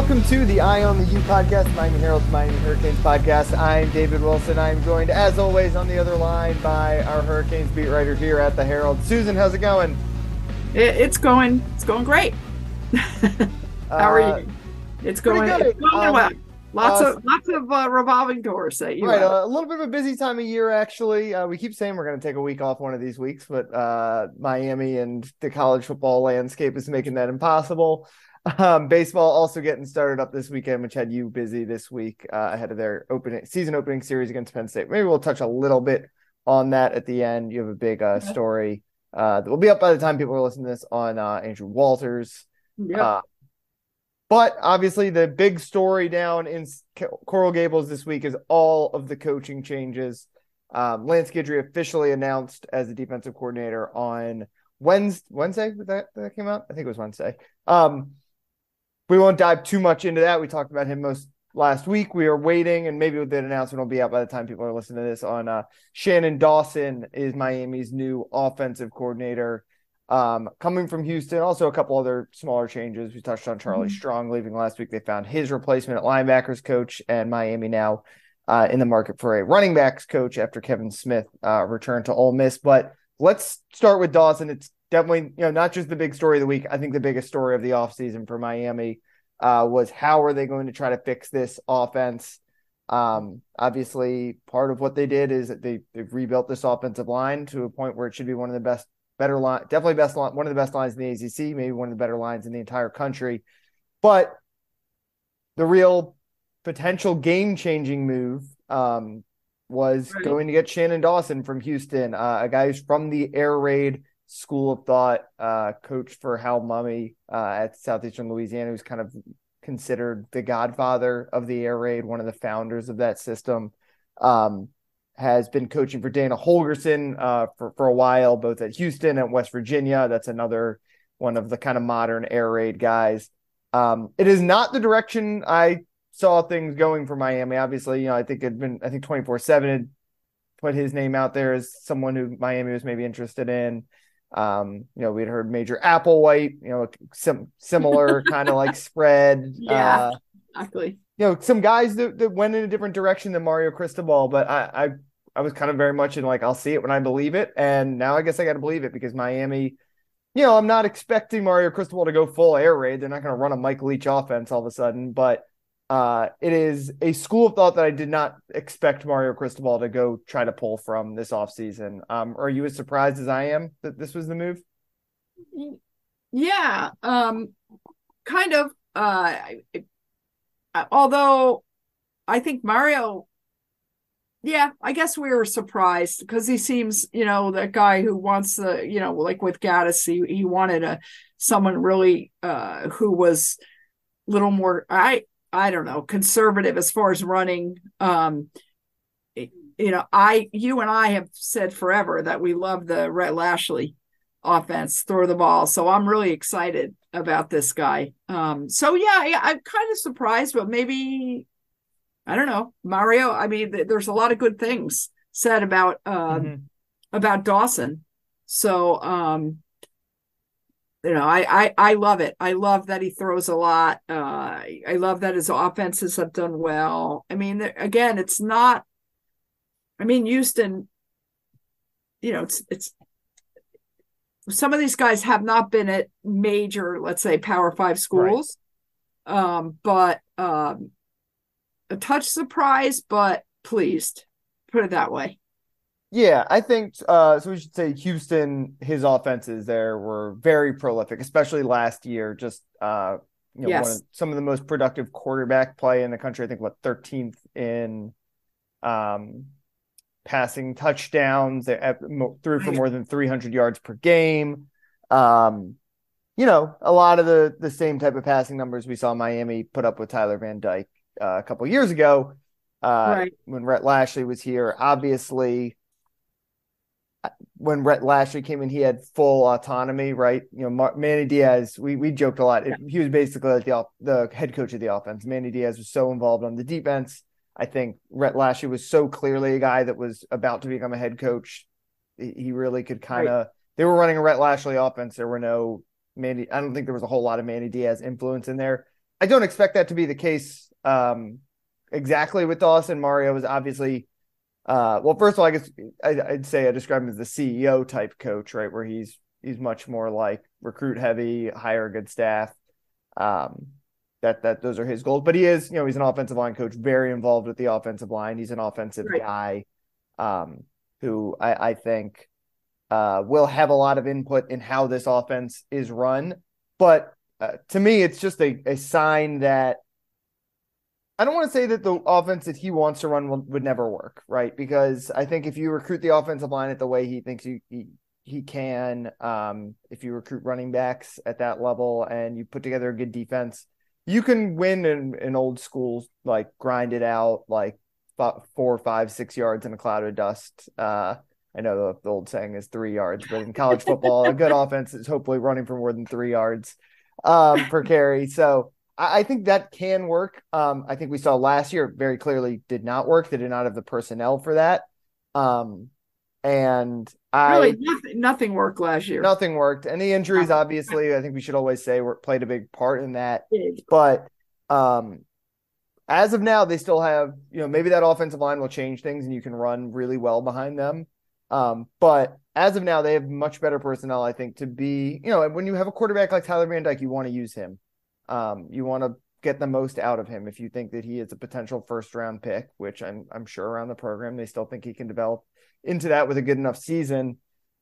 Welcome to the Eye on the U podcast, Miami Herald's Miami Hurricanes podcast. I'm David Wilson. I'm joined, as always, on the other line by our Hurricanes beat writer here at the Herald. Susan, how's it going? It, it's going. It's going great. How are Uh, you? It's going. good. It's going Um, well. Lots uh, of lots of uh, revolving doors that you. Right, have. a little bit of a busy time of year, actually. Uh, we keep saying we're going to take a week off one of these weeks, but uh, Miami and the college football landscape is making that impossible. Um, baseball also getting started up this weekend, which had you busy this week uh, ahead of their opening season opening series against Penn State. Maybe we'll touch a little bit on that at the end. You have a big uh, story uh, that will be up by the time people are listening to this on uh, Andrew Walters. Yep. But obviously, the big story down in Coral Gables this week is all of the coaching changes. Um, Lance Guidry officially announced as the defensive coordinator on Wednesday. Wednesday that that came out? I think it was Wednesday. Um, we won't dive too much into that. We talked about him most last week. We are waiting, and maybe the announcement will be out by the time people are listening to this. On uh, Shannon Dawson is Miami's new offensive coordinator um, coming from Houston. Also, a couple other smaller changes. We touched on Charlie Mhm. Strong leaving last week. They found his replacement at linebackers coach, and Miami now uh, in the market for a running backs coach after Kevin Smith uh, returned to Ole Miss. But let's start with Dawson. It's definitely you know not just the big story of the week. I think the biggest story of the offseason for Miami uh, was how are they going to try to fix this offense. Um, obviously, part of what they did is that they they've rebuilt this offensive line to a point where it should be one of the best better line, definitely best line, one of the best lines in the ACC, maybe one of the better lines in the entire country. But the real potential game changing move um, was Right. going to get Shannon Dawson from Houston, uh, a guy who's from the Air Raid School of Thought, uh, coach for Hal Mumme uh, at Southeastern Louisiana, who's kind of considered the godfather of the Air Raid, one of the founders of that system. Um, has been coaching for Dana Holgorsen uh, for, for a while, both at Houston and West Virginia. That's another one of the kind of modern air raid guys. Um, it is not the direction I saw things going for Miami. Obviously, you know, I think it'd been, I think 24 7 had put his name out there as someone who Miami was maybe interested in. Um, you know, we'd heard Major Applewhite, you know, some similar kind of like spread. Yeah. Uh, exactly. you know, some guys that, that went in a different direction than Mario Cristobal, but I, I I was kind of very much in like I'll see it when I believe it, and now I guess I got to believe it because Miami, you know, I'm not expecting Mario Cristobal to go full air raid. They're not going to run a Mike Leach offense all of a sudden, but uh, it is a school of thought that I did not expect Mario Cristobal to go try to pull from this offseason. Um, are you as surprised as I am that this was the move? Yeah. Um. Kind of. Uh. Although, I think Mario. Yeah, I guess we were surprised because he seems, you know, that guy who wants the, you know, like with Gattis, he he wanted a someone really uh who was a little more I I don't know, conservative as far as running. Um you know, I you and I have said forever that we love the Rhett Lashlee offense, throw the ball. So I'm really excited about this guy. Um so yeah, yeah I'm kind of surprised, but maybe I don't know. Mario, I mean, th- there's a lot of good things said about um Mhm. about Dawson. So um you know, I, I I love it. I love that he throws a lot. Uh I love that his offenses have done well. I mean, again, it's not I mean, Houston, you know, it's it's some of these guys have not been at major, let's say, Power Five schools, um, but um, a touch surprised, but pleased. Put it that way. Yeah, I think uh, so. We should say Houston. His offenses there were very prolific, especially last year. Just uh, you know, Yes. one of, some of the most productive quarterback play in the country. I think what 13th in um, passing touchdowns. They threw for more than 300 yards per game. Um, you know, a lot of the the same type of passing numbers we saw Miami put up with Tyler Van Dyke uh, a couple years ago uh, Right. when Rhett Lashlee was here. Obviously, uh, when Rhett Lashlee came in, he had full autonomy, right? You know, Mar- Manny Diaz. We we joked a lot. He was basically like the the head coach of the offense. Manny Diaz was so involved on the defense. I think Rhett Lashlee was so clearly a guy that was about to become a head coach. He he really could kind of. They were running a Rhett Lashlee offense. There were no Manny. I don't think there was a whole lot of Manny Diaz influence in there. I don't expect that to be the case um, exactly with Dawson. Mario is obviously, uh, well, first of all, I guess I, I'd say I describe him as the CEO type coach, right? Where he's he's much more like recruit heavy, hire a good staff. Um, that that those are his goals. But he is, you know, he's an offensive line coach, very involved with the offensive line. He's an offensive Right. guy, um, who I, I think uh, will have a lot of input in how this offense is run. But uh, to me, it's just a, a sign that I don't want to say that the offense that he wants to run will, would never work, right? Because I think if you recruit the offensive line at the way he thinks you, he he can, um, if you recruit running backs at that level and you put together a good defense, you can win in, in old school like grind it out like four, five, six yards in a cloud of dust. Uh, I know the, the old saying is three yards, but in college football, a good offense is hopefully running for more than three yards um, per carry. So I, I think that can work. Um, I think we saw last year very clearly did not work. They did not have the personnel for that. Um, and I Really, nothing, nothing worked last year. nothing worked. And the injuries, obviously, I think we should always say were played a big part in that. But um, as of now, they still have, you know, maybe that offensive line will change things and you can run really well behind them. Um, but as of now, they have much better personnel, I think, to be, you know, when you have a quarterback like Tyler Van Dyke, you want to use him. Um, you want to get the most out of him if you think that he is a potential first round pick, which I'm I'm sure around the program they still think he can develop into that with a good enough season.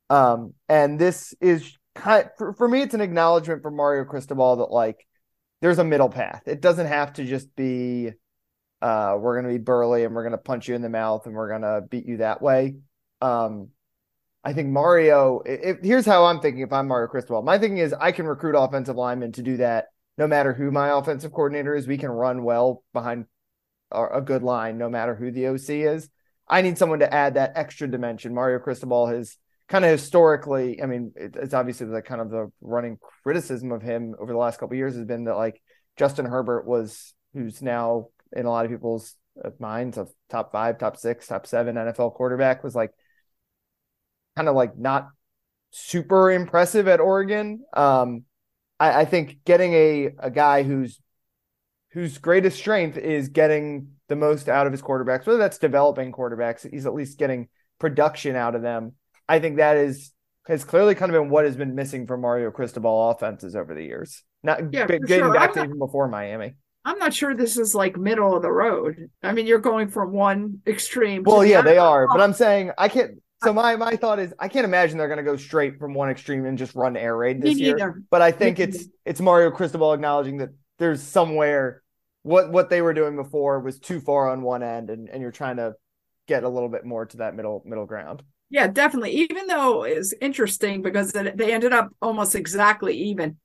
Um, and this is kind for, for me, it's an acknowledgement from Mario Cristobal that like there's a middle path. It doesn't have to just be uh we're gonna be burly and we're gonna punch you in the mouth and we're gonna beat you that way. Um I think Mario, if, here's how I'm thinking if I'm Mario Cristobal. My thinking is I can recruit offensive linemen to do that no matter who my offensive coordinator is. We can run well behind a good line no matter who the OC is. I need someone to add that extra dimension. Mario Cristobal has kind of historically, I mean, it's obviously the kind of the running criticism of him over the last couple years has been that like Justin Herbert was, who's now in a lot of people's uh, minds of top five, top six, top seven NFL quarterback was like kind of like not super impressive at Oregon. Um, I, I think getting a a guy who's whose greatest strength is getting the most out of his quarterbacks, whether that's developing quarterbacks, he's at least getting production out of them. I think that is has clearly kind of been what has been missing from Mario Cristobal offenses over the years. Not Yeah, getting sure. back I'm to not- even before Miami. I'm not sure this is like middle of the road. I mean, you're going from one extreme. to Well, yeah, they are, but I'm saying I can't. So my my thought is I can't imagine they're going to go straight from one extreme and just run air raid this year. But I think Me it's it's Mario Cristobal acknowledging that there's somewhere what what they were doing before was too far on one end, and and you're trying to get a little bit more to that middle middle ground. Yeah, definitely. Even though it's interesting because they ended up almost exactly even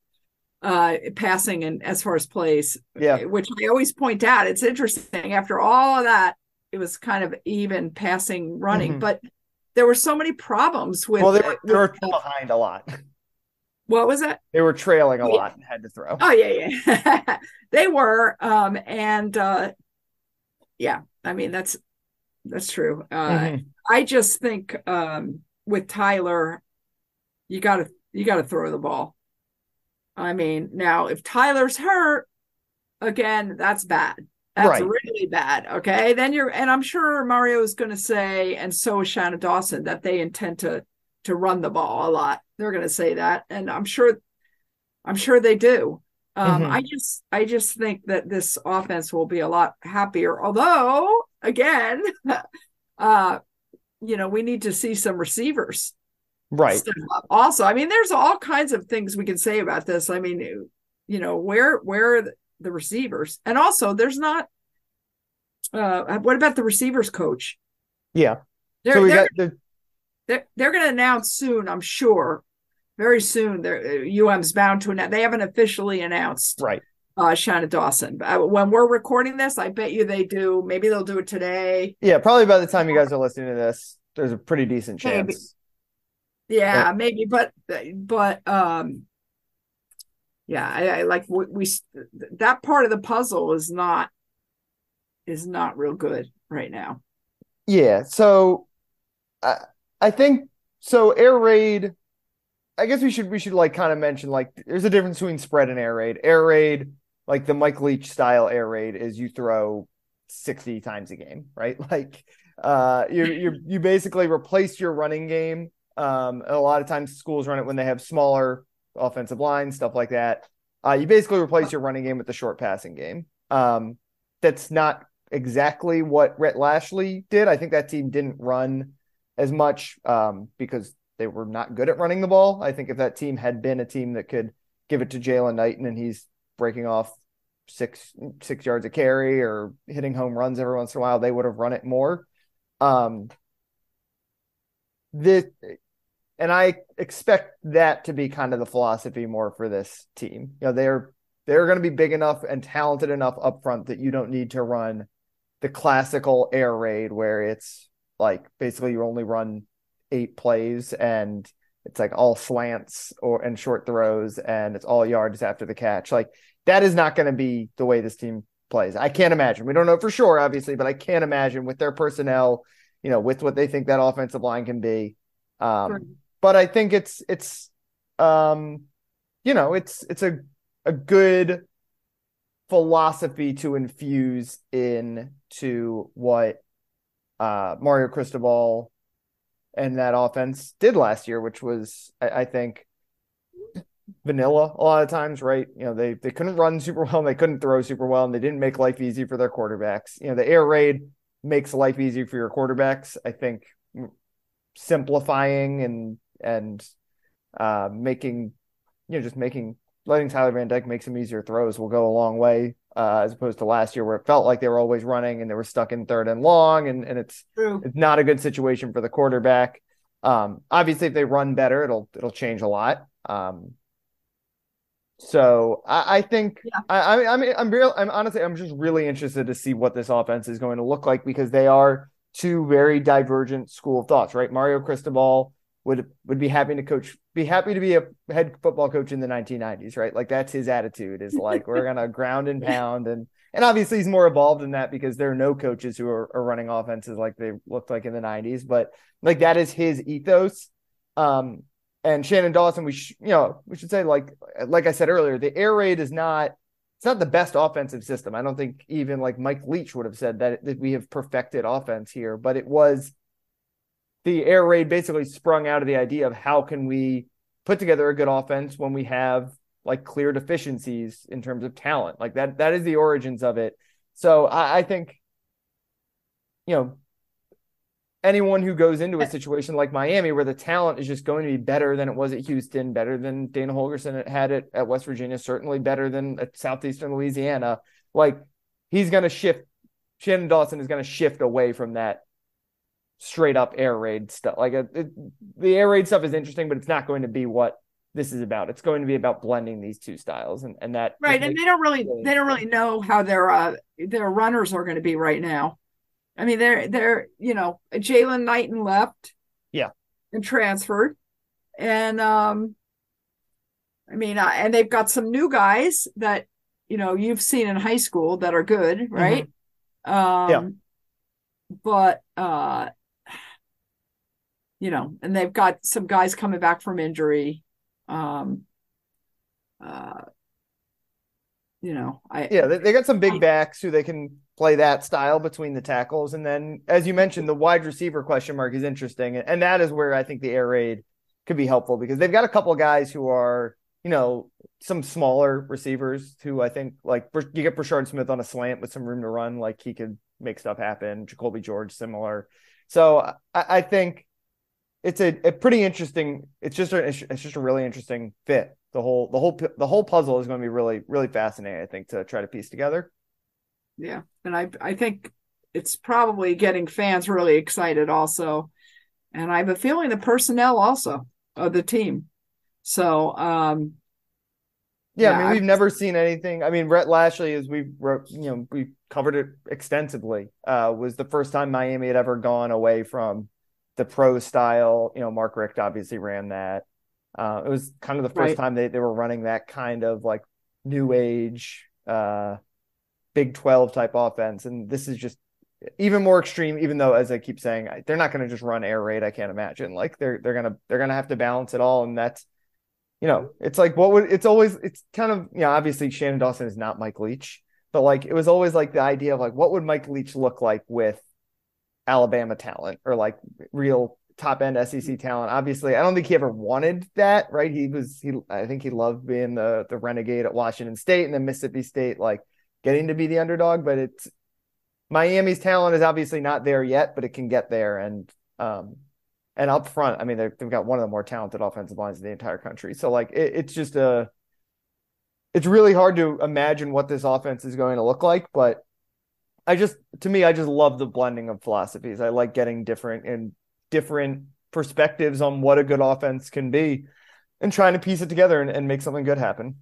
uh passing and as far as plays. Yeah. Which I always point out. It's interesting. After all of that, it was kind of even passing running. Mhm. But there were so many problems with, well, they were, they were with, behind a lot. what was that? They were trailing a Yeah. lot and had to throw. Oh yeah, yeah. they were. Um and uh yeah, I mean that's that's true. Uh Mhm. I just think um, with Tyler, you got to you got to throw the ball. I mean, now if Tyler's hurt, again, that's bad. That's Right. Really bad. Okay, then you're, and I'm sure Mario is going to say, and so is Shannon Dawson, that they intend to to run the ball a lot. They're going to say that, and I'm sure, I'm sure they do. Um, Mhm. I just, I just think that this offense will be a lot happier. Although, again, uh, you know, we need to see some receivers Right. Also, I mean, there's all kinds of things we can say about this. I mean, you know, where where are the receivers? And also, there's not. Uh, what about the receivers coach? Yeah. They're, so we got the. They're, they're going to announce soon, I'm sure, very soon. They're, UM's bound to announce. They haven't officially announced, right? Uh, Dawson. But when we're recording this, I bet you they do. Maybe they'll do it today. Yeah, probably by the time you guys are listening to this, there's a pretty decent chance. Maybe. Yeah, maybe, but but um, yeah, I, I like we, we that part of the puzzle is not is not real good right now. Yeah, so I I think so. Air raid. I guess we should we should like kind of mention like there's a difference between spread and air raid. Air raid, like the Mike Leach style air raid, is you throw sixty times a game, right? Like uh, you you you basically replace your running game. Um, a lot of times schools run it when they have smaller offensive lines, stuff like that. Uh, you basically replace your running game with the short passing game. Um, that's not exactly what Rhett Lashlee did. I think that team didn't run as much um, because they were not good at running the ball. I think if that team had been a team that could give it to Jaylan Knighton and he's breaking off six six yards of carry or hitting home runs every once in a while, they would have run it more. Um, and I expect that to be kind of the philosophy more for this team. You know, they're they're going to be big enough and talented enough up front that you don't need to run the classical air raid where it's like basically you only run eight plays and it's like all slants or and short throws and it's all yards after the catch. Like that is not going to be the way this team plays. I can't imagine. We don't know for sure, obviously, but I can't imagine with their personnel, you know, with what they think that offensive line can be. Um, sure but I think it's it's um you know it's it's a a good philosophy to infuse into what uh Mario Cristobal and that offense did last year, which was I, I think vanilla a lot of times, right? You know, they they couldn't run super well, and they couldn't throw super well, and they didn't make life easy for their quarterbacks. You know, the air raid makes life easy for your quarterbacks. I think simplifying and and uh, making, you know, just making letting Tyler Van Dyke make some easier throws will go a long way. Uh, as opposed to last year where it felt like they were always running and they were stuck in third and long and, and it's True. it's not a good situation for the quarterback. Um, obviously if they run better, it'll it'll change a lot. Um, so I, I think yeah. I, I mean I'm real I'm honestly I'm just really interested to see what this offense is going to look like because they are two very divergent school of thoughts, right? Mario Cristobal would would be happy to coach be happy to be a head football coach in the 1990s right? Like that's his attitude is like we're gonna ground and pound. And and obviously he's more evolved in that because there are no coaches who are, are running offenses like they looked like in the 90s but like that is his ethos. Um and Shannon Dawson we sh- you know we should say like like I said earlier the air raid is not it's not the best offensive system. I don't think even like Mike Leach would have said that, that we have perfected offense here but it was the air raid basically sprung out of the idea of how can we put together a good offense when we have like clear deficiencies in terms of talent. Like that that is the origins of it. So I, I think, you know, anyone who goes into a situation like Miami where the talent is just going to be better than it was at Houston, better than Dana Holgorsen had it at West Virginia, certainly better than at Southeastern Louisiana, like he's going to shift. Shannon Dawson is going to shift away from that straight up air raid stuff. Like a, it, the air raid stuff is interesting, but it's not going to be what this is about. It's going to be about blending these two styles, and and that right. And they don't really they don't really know how their uh their runners are going to be right now. I mean, they're they're you know Jaylan Knighton left, yeah, and transferred, and um, I mean, uh, and they've got some new guys that you know you've seen in high school that are good, right? Mm-hmm. Um, yeah. But uh, you know, and they've got some guys coming back from injury. Um, uh, you know, I yeah, they, they got some big I, backs who they can play that style between the tackles, and then as you mentioned, the wide receiver question mark is interesting, and, and that is where I think the air raid could be helpful because they've got a couple of guys who are you know some smaller receivers who I think like you get Brashard Smith on a slant with some room to run, like he could make stuff happen. Jacolby George similar, so I, I think it's a, a pretty interesting. It's just a it's just a really interesting fit the whole the whole the whole puzzle is going to be really really fascinating. I think to try to piece together. Yeah, and I I think it's probably getting fans really excited also, and I have a feeling the personnel also of the team. So um, yeah, yeah, I mean, we've never seen anything. I mean, Rhett Lashlee, as we wrote, you know, we covered it extensively, uh, was the first time Miami had ever gone away from the pro style. You know, Mark Richt obviously ran that. Uh, it was kind of the first right. time they, they were running that kind of like new age, uh, Big 12 type offense. And this is just even more extreme, even though, as I keep saying, they're not going to just run air raid. I can't imagine like they're, they're going to, they're going to have to balance it all. And that's, you know, it's like what would it's always it's kind of you know obviously Shannon Dawson is not Mike Leach, but like it was always like the idea of like what would Mike Leach look like with Alabama talent or like real top end SEC talent. Obviously, I don't think he ever wanted that, right? He was he I think he loved being the the renegade at Washington State and then Mississippi State, like getting to be the underdog. But it's Miami's talent is obviously not there yet, but it can get there. And um, and up front, I mean, they've got one of the more talented offensive lines in the entire country. So like, it, it's just a, it's really hard to imagine what this offense is going to look like. But I just, to me, I just love the blending of philosophies. I like getting different and different perspectives on what a good offense can be, and trying to piece it together and, and make something good happen.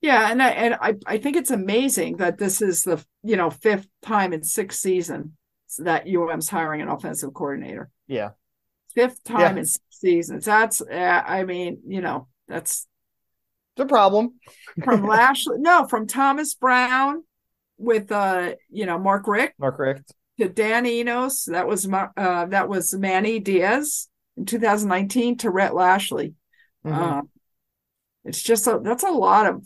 Yeah, and I and I, I think it's amazing that this is the you know fifth time in six seasons that UM's hiring an offensive coordinator. Yeah fifth time yeah. in six seasons. That's, uh, I mean, you know, that's the problem. from Lashlee, no, from Thomas Brown with, uh, you know, Mark Richt. Mark Richt. To Dan Enos, that was uh, that was Manny Diaz in 2019 to Rhett Lashlee. Mm-hmm. Uh, it's just a, that's a lot of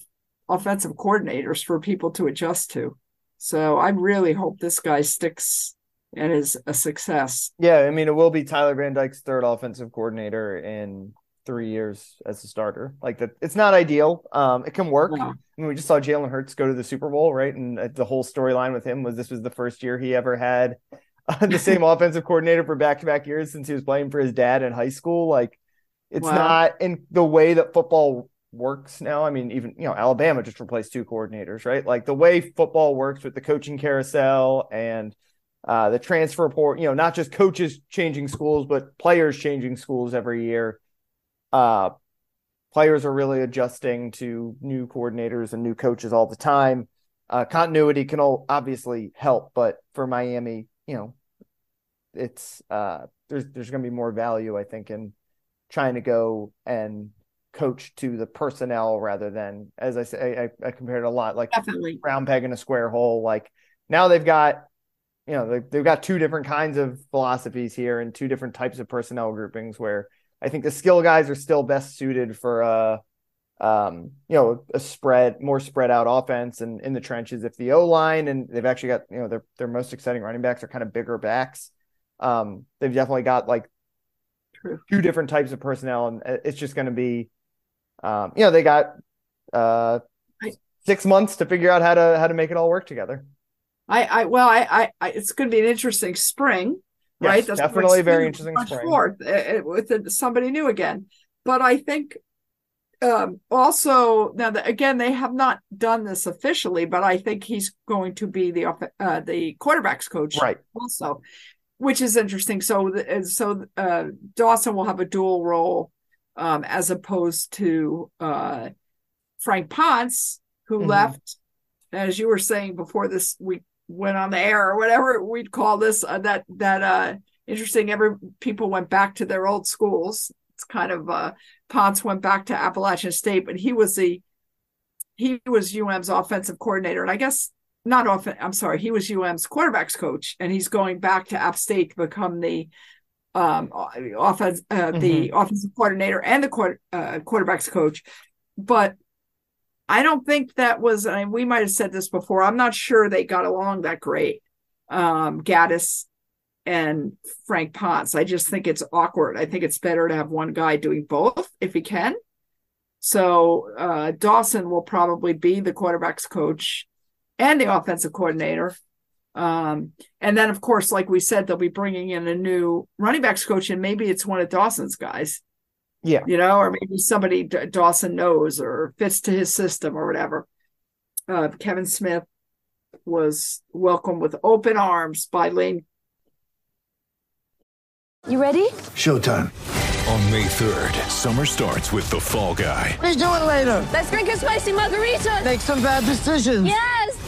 offensive coordinators for people to adjust to. So I really hope this guy sticks and is a success. Yeah, I mean, it will be Tyler Van Dyke's third offensive coordinator in three years as a starter. Like that, it's not ideal. Um, it can work. I mean, we just saw Jalen Hurts go to the Super Bowl, right? And uh, the whole storyline with him was this was the first year he ever had uh, the same offensive coordinator for back to back years since he was playing for his dad in high school. Like, it's wow. not in the way that football works now. I mean, even you know, Alabama just replaced two coordinators, right? Like the way football works with the coaching carousel and uh, the transfer report, you know, not just coaches changing schools, but players changing schools every year. Uh, players are really adjusting to new coordinators and new coaches all the time. Uh, continuity can all obviously help, but for Miami, you know, it's uh, there's there's going to be more value, I think, in trying to go and coach to the personnel rather than, as I say, I, I compared it a lot like Definitely. round peg in a square hole. Like now they've got you know they, they've got two different kinds of philosophies here and two different types of personnel groupings where i think the skill guys are still best suited for a um, you know a spread more spread out offense and in the trenches if the o line and they've actually got you know their their most exciting running backs are kind of bigger backs. Um, they've definitely got like True. two different types of personnel and it's just going to be um, you know they got uh, six months to figure out how to how to make it all work together. I, I well, I, I, I it's going to be an interesting spring, yes, right? That's definitely very interesting. Forth, uh, with somebody new again, but I think um, also now again they have not done this officially, but I think he's going to be the uh, the quarterbacks coach, right? Also, which is interesting. So so uh, Dawson will have a dual role um, as opposed to uh, Frank Ponce, who mm-hmm. left, as you were saying before this week went on the air or whatever we'd call this uh, that that uh interesting every people went back to their old schools. It's kind of uh ponce went back to appalachian state but he was the he was um's offensive coordinator. And i guess not often i'm sorry he was um's quarterbacks coach and he's going back to app state to become the um offense uh, mm-hmm. the offensive coordinator and the quarter, uh, quarterbacks coach. But I don't think that was, I mean, we might have said this before. I'm not sure they got along that great, um, Gattis and Frank Ponce. I just think it's awkward. I think it's better to have one guy doing both if he can. So uh, Dawson will probably be the quarterbacks coach and the offensive coordinator. Um, and then, of course, like we said, they'll be bringing in a new running backs coach, and maybe it's one of Dawson's guys. Yeah. You know, or maybe somebody Dawson knows or fits to his system or whatever. Uh, Kevin Smith was welcomed with open arms by Lane. You ready? Showtime. On May 3rd, summer starts with The Fall Guy. Let's do it later. Let's drink a spicy margarita. Make some bad decisions. Yes.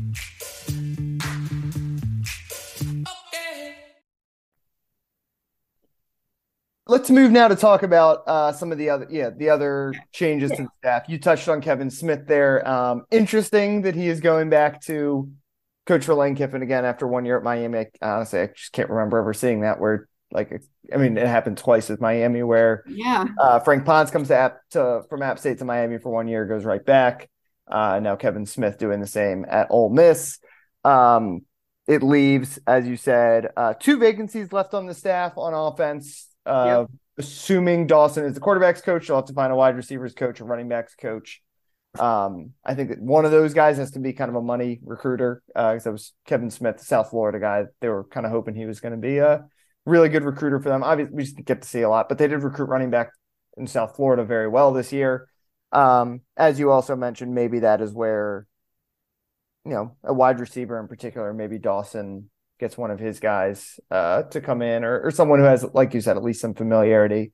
Let's move now to talk about uh, some of the other, yeah, the other changes to the staff. You touched on Kevin Smith there. Um, interesting that he is going back to coach for Lane Kiffin again after one year at Miami. I, honestly, I just can't remember ever seeing that. Where like, I mean, it happened twice with Miami, where Yeah. uh, Frank Ponce comes to App to from App State to Miami for one year, goes right back. Uh, now Kevin Smith doing the same at Ole Miss. Um, it leaves, as you said, uh, two vacancies left on the staff on offense. Uh, Assuming Dawson is the quarterbacks coach, you'll have to find a wide receivers coach, a running backs coach. Um, I think that one of those guys has to be kind of a money recruiter because that was Kevin Smith, the South Florida guy. They were kind of hoping he was going to be a really good recruiter for them. Obviously, we just get to see a lot, but they did recruit running back in South Florida very well this year. Um, as you also mentioned, maybe that is where, you know, a wide receiver in particular, maybe Dawson gets one of his guys uh, to come in or, or someone who has, like you said, at least some familiarity.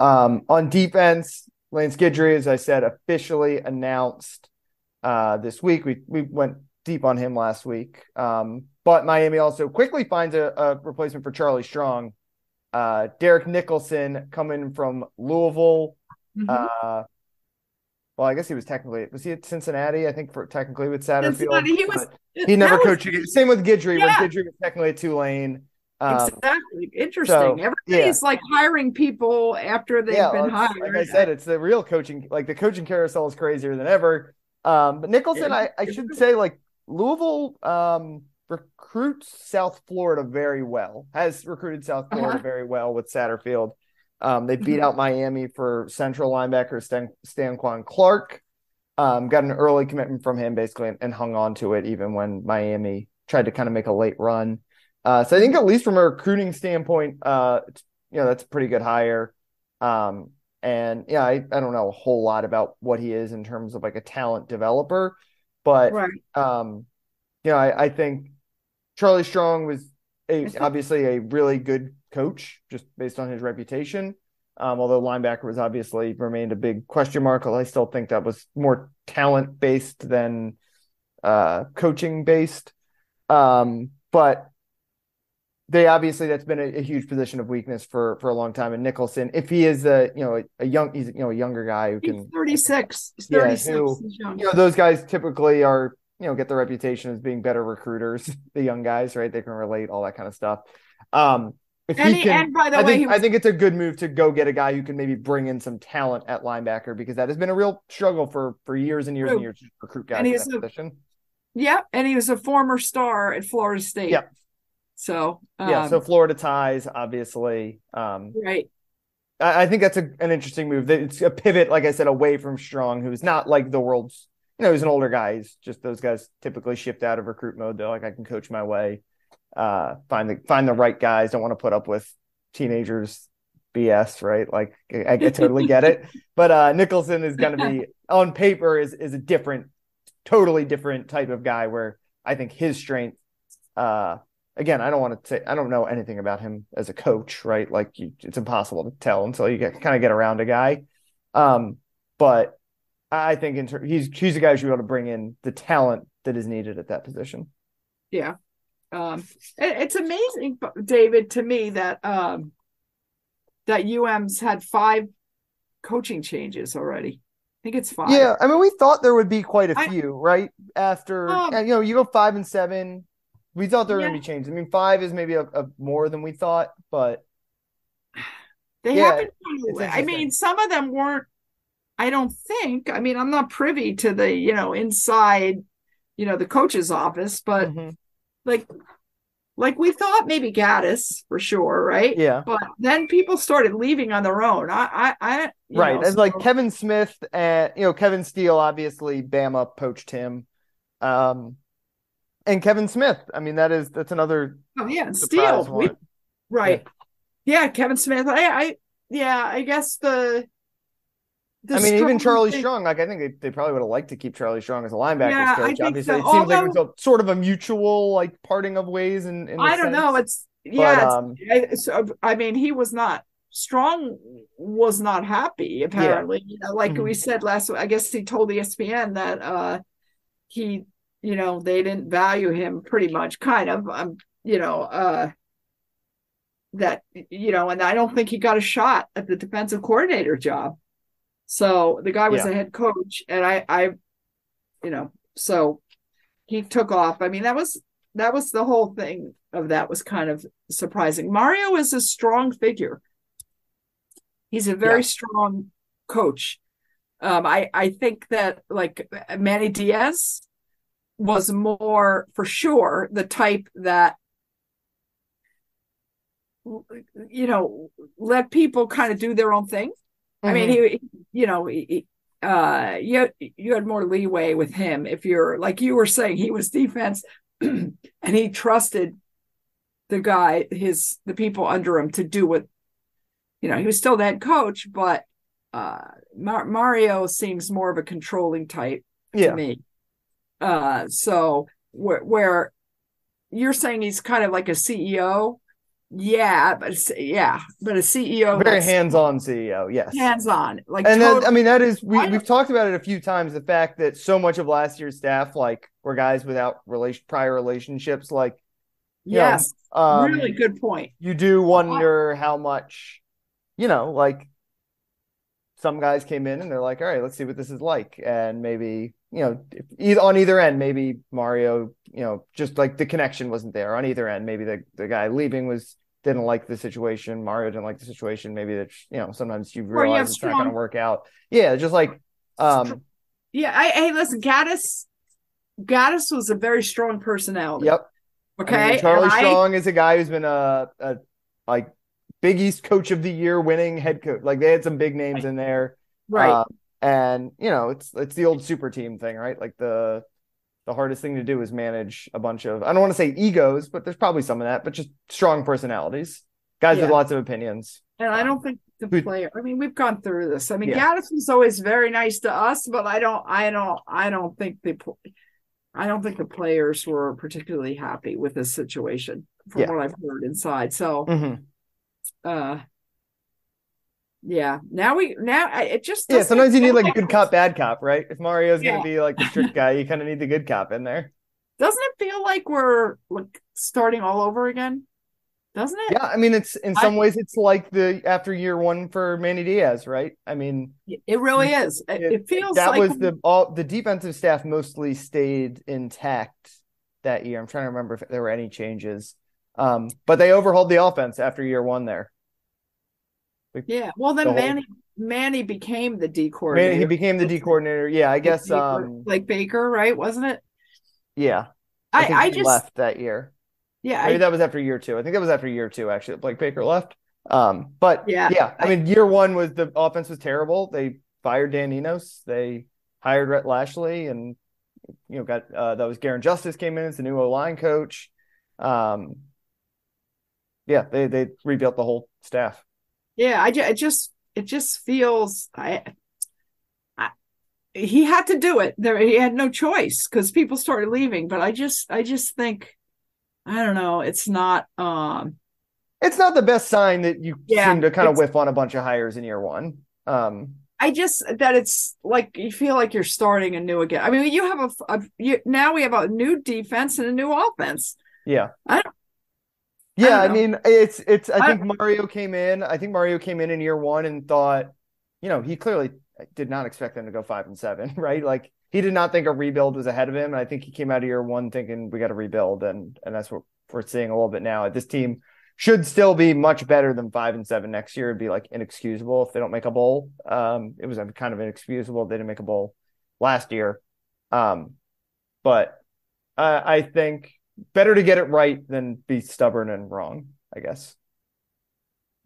Um, on defense, Lance Guidry, as I said, officially announced uh, this week. We we went deep on him last week, um, but Miami also quickly finds a, a replacement for Charlie Strong. Uh, Derek Nicholson coming from Louisville. Mhm. Uh, well, I guess he was technically was he at Cincinnati? I think for technically with Satterfield. Cincinnati, he was- he never was- coached. again. Same with Guidry. Yeah. When Guidry was technically at Tulane. Um, exactly. Interesting. so, Everybody's like hiring people after they've been hired. Like I said, it's the real coaching. Like the coaching carousel is crazier than ever. Um, but Nicholson, I, I should say, like Louisville um, recruits South Florida very well. Has recruited South Florida Uh-huh. very well with Satterfield. Um, they beat Mhm. out Miami for Central linebacker Stan Stanquan Clark. Um, got an early commitment from him basically, and, and hung on to it even when Miami tried to kind of make a late run. Uh, so I think at least from a recruiting standpoint, uh, it's- you know, that's a pretty good hire. Um, and yeah, I, I don't know a whole lot about what he is in terms of like a talent developer, but right. um, you know, I, I think Charlie Strong was a obviously a really good coach just based on his reputation. Um, although linebacker was obviously remained a big question mark, I still think that was more talent based than uh, coaching based. Um, but they obviously that's been a, a huge position of weakness for for a long time. And Nicholson, if he is a you know a, a young he's you know a younger guy who can 36. He's Yeah, 36. who- He's young. you know those guys typically are you know get the reputation as being better recruiters the young guys right they can relate all that kind of stuff um if And he can and by the I way, think he I think it's a good move to go get a guy who can maybe bring in some talent at linebacker because that has been a real struggle for for years and years and years to recruit guys in that a- position Yeah, and he was a former star at Florida State. Yeah. So yeah um, so Florida ties obviously um right. I, I think that's a, an interesting move that it's a pivot like I said away from Strong who's not like the world's you know he's an older guy he's just those guys typically shift out of recruit mode they're like I can coach my way uh find the find the right guys don't want to put up with teenagers BS, right? Like I, I totally get it. But uh Nicholson is gonna be on paper is is a different, totally different type of guy where I think his strength uh again, I don't want to say I don't know anything about him as a coach, right? Like you, it's impossible to tell until you get kind of get around a guy. Um, but I think in ter- he's he's a guy who should be able to bring in the talent that is needed at that position. Yeah. Um, it- it's amazing, David, to me that um, that UM's had five coaching changes already. I think it's five. Yeah, I mean, we thought there would be quite a few, right? After Um, you know, you go five and seven. We thought there were gonna be changes. I mean, five is maybe a, a more than we thought, but They Yeah, haven't. I mean, some of them weren't. I don't think. I mean, I'm not privy to the you know inside, you know, the coach's office, but Mhm. Like, like we thought maybe Gattis for sure, right? yeah, But then people started leaving on their own. I, I, I right. know, As like Kevin Smith and you know Kevin Steele, obviously Bama poached him, um, and Kevin Smith. I mean, that is that's another Oh, yeah, Steele, we, right? Yeah. Kevin Smith. I, I, yeah, I guess the. I mean, even Charlie thing- Strong, like I think they, they probably would have liked to keep Charlie Strong as a linebacker Yeah, I coach. think Obviously, so. it seems like it was a, sort of a mutual like parting of ways. And I don't know. It's yeah. it's- um, I, so, I mean, he was not strong. Was not happy. Apparently, you know, like Mhm. we said last. I guess he told ESPN that uh he, you know, they didn't value him pretty much. Kind of. Um, you know, uh that you know, and I don't think he got a shot at the defensive coordinator job. So the guy was Yeah. a head coach, and I, I, you know, so he took off. I mean, that was that was the whole thing of that was kind of surprising. Mario is a strong figure. He's a very Yeah. strong coach. Um, I I think that like Manny Diaz was more for sure the type that you know let people kind of do their own thing. I mean, Mm-hmm. he, you know, he, he- uh, you you had more leeway with him if you're like you were saying he was defense, and he trusted the guy, his the people under him to do what, you know, he was still the head coach, but uh, Mar- Mario seems more of a controlling type yeah, to me. Uh, so where, where you're saying he's kind of like a CEO, yeah, but yeah, but a CEO very hands-on CEO. Yes, hands-on, like and then, I mean that is we we've talked about it a few times. The fact that so much of last year's staff like were guys without relation prior relationships. Like, you know, yes, um, really good point. you do wonder how much, you know, like some guys came in and they're like, all right, let's see what this is like, and maybe you know, if, either on either end, maybe Mario, you know, just like the connection wasn't there on either end. Maybe the the guy leaving was didn't like the situation. Mario didn't like the situation. Maybe that you know sometimes you you realize have it's not going to work out. Yeah, just like um, Yeah, I, hey, listen, Gattis, Gattis was a very strong personality. yep. Okay, I mean, Charlie and I- Strong is a guy who's been a, a like Big East Coach of the Year winning head coach. Like they had some big names in there. right? Um, and you know, it's it's the old super team thing, right? Like the the hardest thing to do is manage a bunch of I don't want to say egos, but there's probably some of that, but just strong personalities. Guys with lots of opinions. and I don't think the Who- player. I mean, we've gone through this. I mean, Yeah. Gattis was always very nice to us, but I don't, I don't, I don't think the, I don't think the players were particularly happy with this situation, from Yeah. what I've heard inside. So, Mhm. uh, yeah. Now we now I- it just Yeah, sometimes you need like good cop, bad cop, right? If Mario's Yeah. gonna be like the strict guy, you kind of need the good cop in there. Doesn't it feel like we're like starting all over again? Doesn't it? Yeah, I mean, it's in I- some ways it's like the after year one for Manny Diaz, right? I mean, It really is. It, it- it feels that like was the all the defensive staff mostly stayed intact that year. I'm trying to remember if there were any changes. Um, but they overhauled the offense after year one there. Yeah. Well, then the whole- Manny Manny became the D coordinator. he became the D coordinator. Yeah, I guess um like Baker, right? Wasn't it? yeah. I think I, just left that year. yeah Maybe I, that was after year two. I think that was after year two actually. Blake Baker left. Um, but Yeah, yeah, I I- mean, year one was the offense was terrible. They fired Dan Enos. They hired Rhett Lashlee, and you know, got uh, that was Garin Justice came in as the new O line coach. Um, yeah, they they rebuilt the whole staff. Yeah, I, ju- it just it just feels I, I he had to do it. There he had no choice because people started leaving. But I just I just think I don't know. It's not. um It's not the best sign that you Yeah, seem to kind of whiff on a bunch of hires in year one. Um, I just that it's like you feel like you're starting anew again. I mean, you have a, a you, now we have a new defense and a new offense. yeah. I don't- Yeah, I I, mean, it's it's. I, I- think Mario came in. I think Mario came in in year one and thought, you know, he clearly did not expect them to go five and seven, right? Like he did not think a rebuild was ahead of him. And I think he came out of year one thinking we got to rebuild, and and that's what we're seeing a little bit now. This team should still be much better than five and seven next year. It'd be like inexcusable if they don't make a bowl. Um, it was kind of inexcusable they didn't make a bowl last year. Um, but uh, I think better to get it right than be stubborn and wrong. I guess.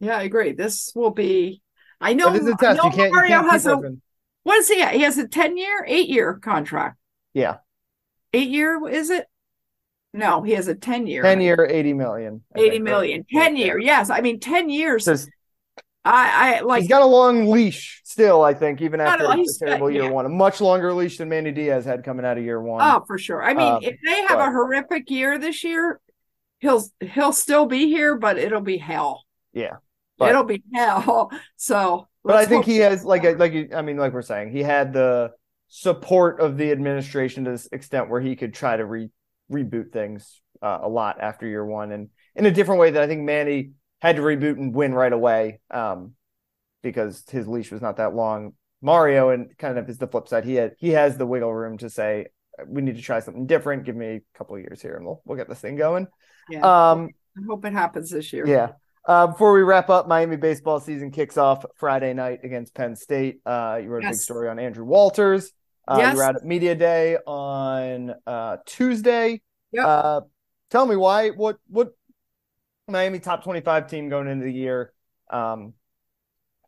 Yeah, I agree. This will be. I know. But it's a test. You can't. You Mario can't has a. whipping. What is he? At? He has a ten year, eight year contract. Yeah, Eight year is it? No, he has a ten year. ten year, eighty million. I 80 think, million. right? 10 year. Yes. I mean, 10 years. Just- I, I like, he's got a long leash still. I think even after a- a he's got- terrible year yeah. one, a much longer leash than Manny Diaz had coming out of year one. oh, for sure. I mean, Um, if they have but- a horrific year this year, he'll, he'll still be here, but it'll be hell. yeah, but- it'll be hell. So, but I think he has like like I mean like we're saying he had the support of the administration to this extent where he could try to re- reboot things uh, a lot after year one and in a different way that I think Manny had to reboot and win right away um, because his leash was not that long. Mario and kind of is the flip side. He had he has the wiggle room to say we need to try something different. Give me a couple of years here and we'll we'll get this thing going. yeah, Um, I hope it happens this year. yeah. Uh, before we wrap up, Miami baseball season kicks off Friday night against Penn State. Uh, you wrote a big story on Andrew Walters. Uh, Yes. You were out at media day on uh, Tuesday. Yep. Uh, tell me why? What? What? Miami top twenty-five team going into the year. Um,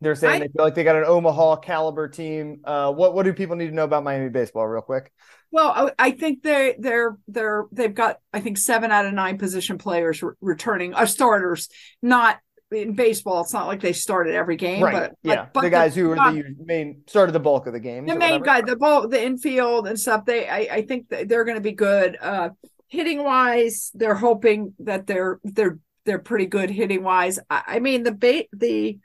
they're saying I- they feel like they got an Omaha caliber team. Uh, what? What do people need to know about Miami baseball, real quick? Well, I, I think they they're they're they've got I think seven out of nine position players re- returning are starters. Not in baseball, it's not like they started every game, right. but yeah. but, but the guys who top- are the main started the bulk of the game, the main guy, the ball, the infield and stuff. They, I, I think they're going to be good. Uh, hitting wise, they're hoping that they're they're they're pretty good hitting wise. I, I mean, the bait, the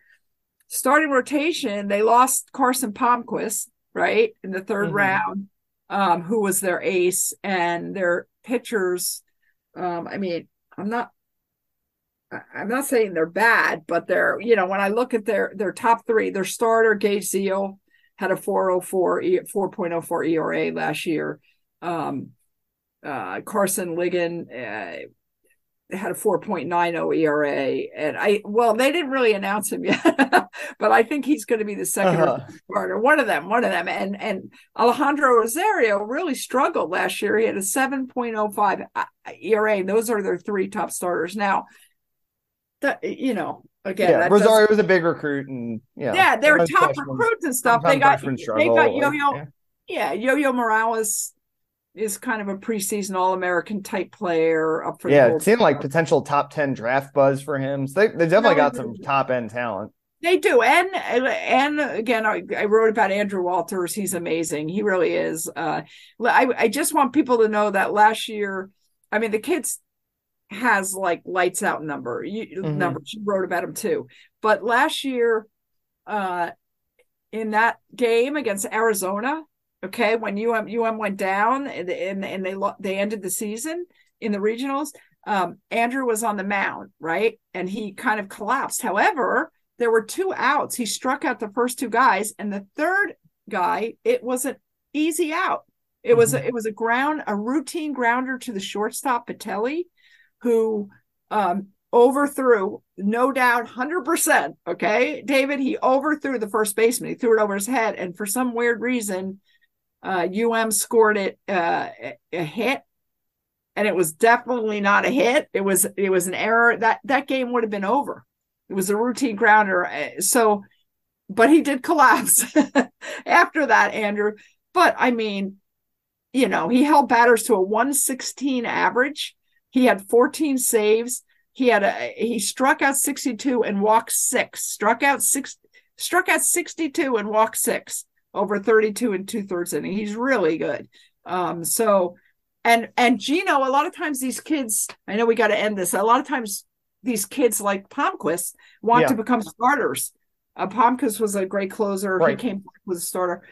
starting rotation, they lost Carson Palmquist right in the 3rd Mhm. round, um, who was their ace, and their pitchers. Um, I mean, I'm not. I'm not saying they're bad, but they're you know when I look at their their top three, their starter Gage Ziehl had a 404 e, 4.04 ERA last year. Um, uh, Karson Ligon uh, had a 4.90 ERA, and I well they didn't really announce him yet, but I think he's going to be the 2nd Uh-huh. or. One of them, one of them, and and Alejandro Rosario really struggled last year. He had a 7.05 ERA. And those are their three top starters now. That you know, again, yeah, Rosario was a big recruit, and know, yeah, they're top recruits and stuff. They got they got Yo Yo. yeah. Yeah, Yo Yo Morales is kind of a preseason All American type player up for the Yeah, Gold it seemed like potential top ten draft buzz for him. So they they definitely No, got some top end talent. They do, and and again, I, I wrote about Andrew Walters. He's amazing. He really is. Uh, I I just want people to know that last year, I mean, the kids has like lights out number you, Mhm. numbers. You wrote about him too, but last year, uh, in that game against Arizona, okay, when UM UM went down and and, and they they ended the season in the regionals. Um, Andrew was on the mound, right, and he kind of collapsed. However, there were two outs. He struck out the first two guys, and the third guy, it was an easy out. It was a, it was a ground, a routine grounder to the shortstop Pitelli, who um, overthrew, no doubt, hundred percent. Okay, David, he overthrew the first baseman. He threw it over his head, and for some weird reason, uh, UM scored it uh, a, hit, and it was definitely not a hit. It was it was an error. That that game would have been over. It was a routine grounder. uh, So, but he did collapse after that, Andrew. But I mean, you know, he held batters to a 116 average. He had 14 saves. he had a he struck out 62 and walked six, struck out six, struck out 62 and walked six over 32 and two thirds inning. He's really good. Um, so and and Gino, a lot of times these kids, I know we got to end this. A lot of times these kids like Palmquist want Yeah. to become starters. Uh, Palmquist was a great closer. Right. He came back was a starter.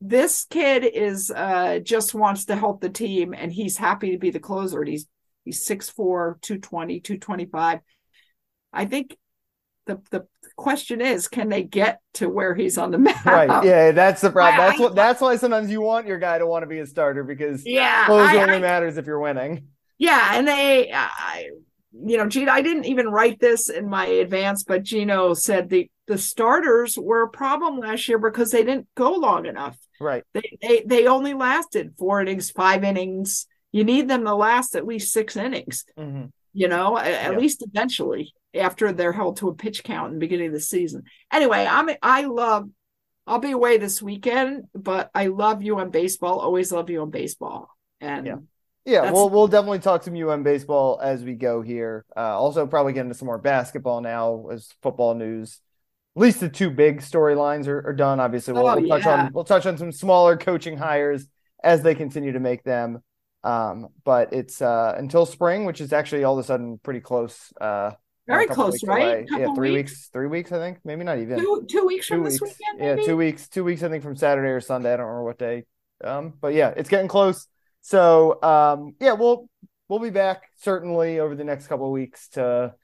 This kid is uh just wants to help the team and he's happy to be the closer. And he's he's 6'4, 220, 225. I think the the question is can they get to where he's on the map? Right. Yeah, that's the problem. I- That's what that's why sometimes you want your guy to want to be a starter because Yeah. close I- only I- matters if you're winning. Yeah, and they, I, you know, Gino, I didn't even write this in my advance, but Gino said the the starters were a problem last year because they didn't go long enough. Right. They they they only lasted four innings, five innings. You need them to last at least six innings. hmm You know, a- at, Yeah. least eventually after they're held to a pitch count in the beginning of the season. Anyway, I'm I love. I'll be away this weekend, but I love you on baseball. Always love you on baseball, and Yeah. Yeah, we'll we'll definitely talk some UM baseball as we go here. Uh, also, probably get into some more basketball now as football news. At least the two big storylines are, are done. Obviously, we'll, Oh, we'll touch yeah. on we'll touch on some smaller coaching hires as they continue to make them. Um, but it's uh, until spring, which is actually all of a sudden pretty close. Uh, Very close, right? Yeah, three weeks? weeks, three weeks, I think, maybe not even two two weeks two from weeks. this weekend. Yeah, two weeks. Two weeks, I think, from Saturday or Sunday. I don't remember what day. Um, but yeah, it's getting close. So um, yeah, we'll we'll be back certainly over the next couple of weeks to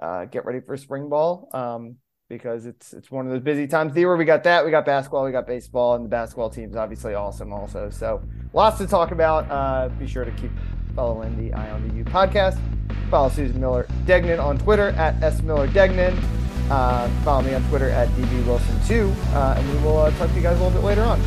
uh, get ready for spring ball. Um, because it's it's one of those busy times of the year we got that, we got basketball, we got baseball, and the basketball team's obviously awesome also. So lots to talk about. Uh, be sure to keep following the Eye on the U podcast. Follow Susan Miller Degnan on Twitter at S Miller Degnan. Uh, follow me on Twitter at DB Wilson2, uh, and we will uh, talk to you guys a little bit later on.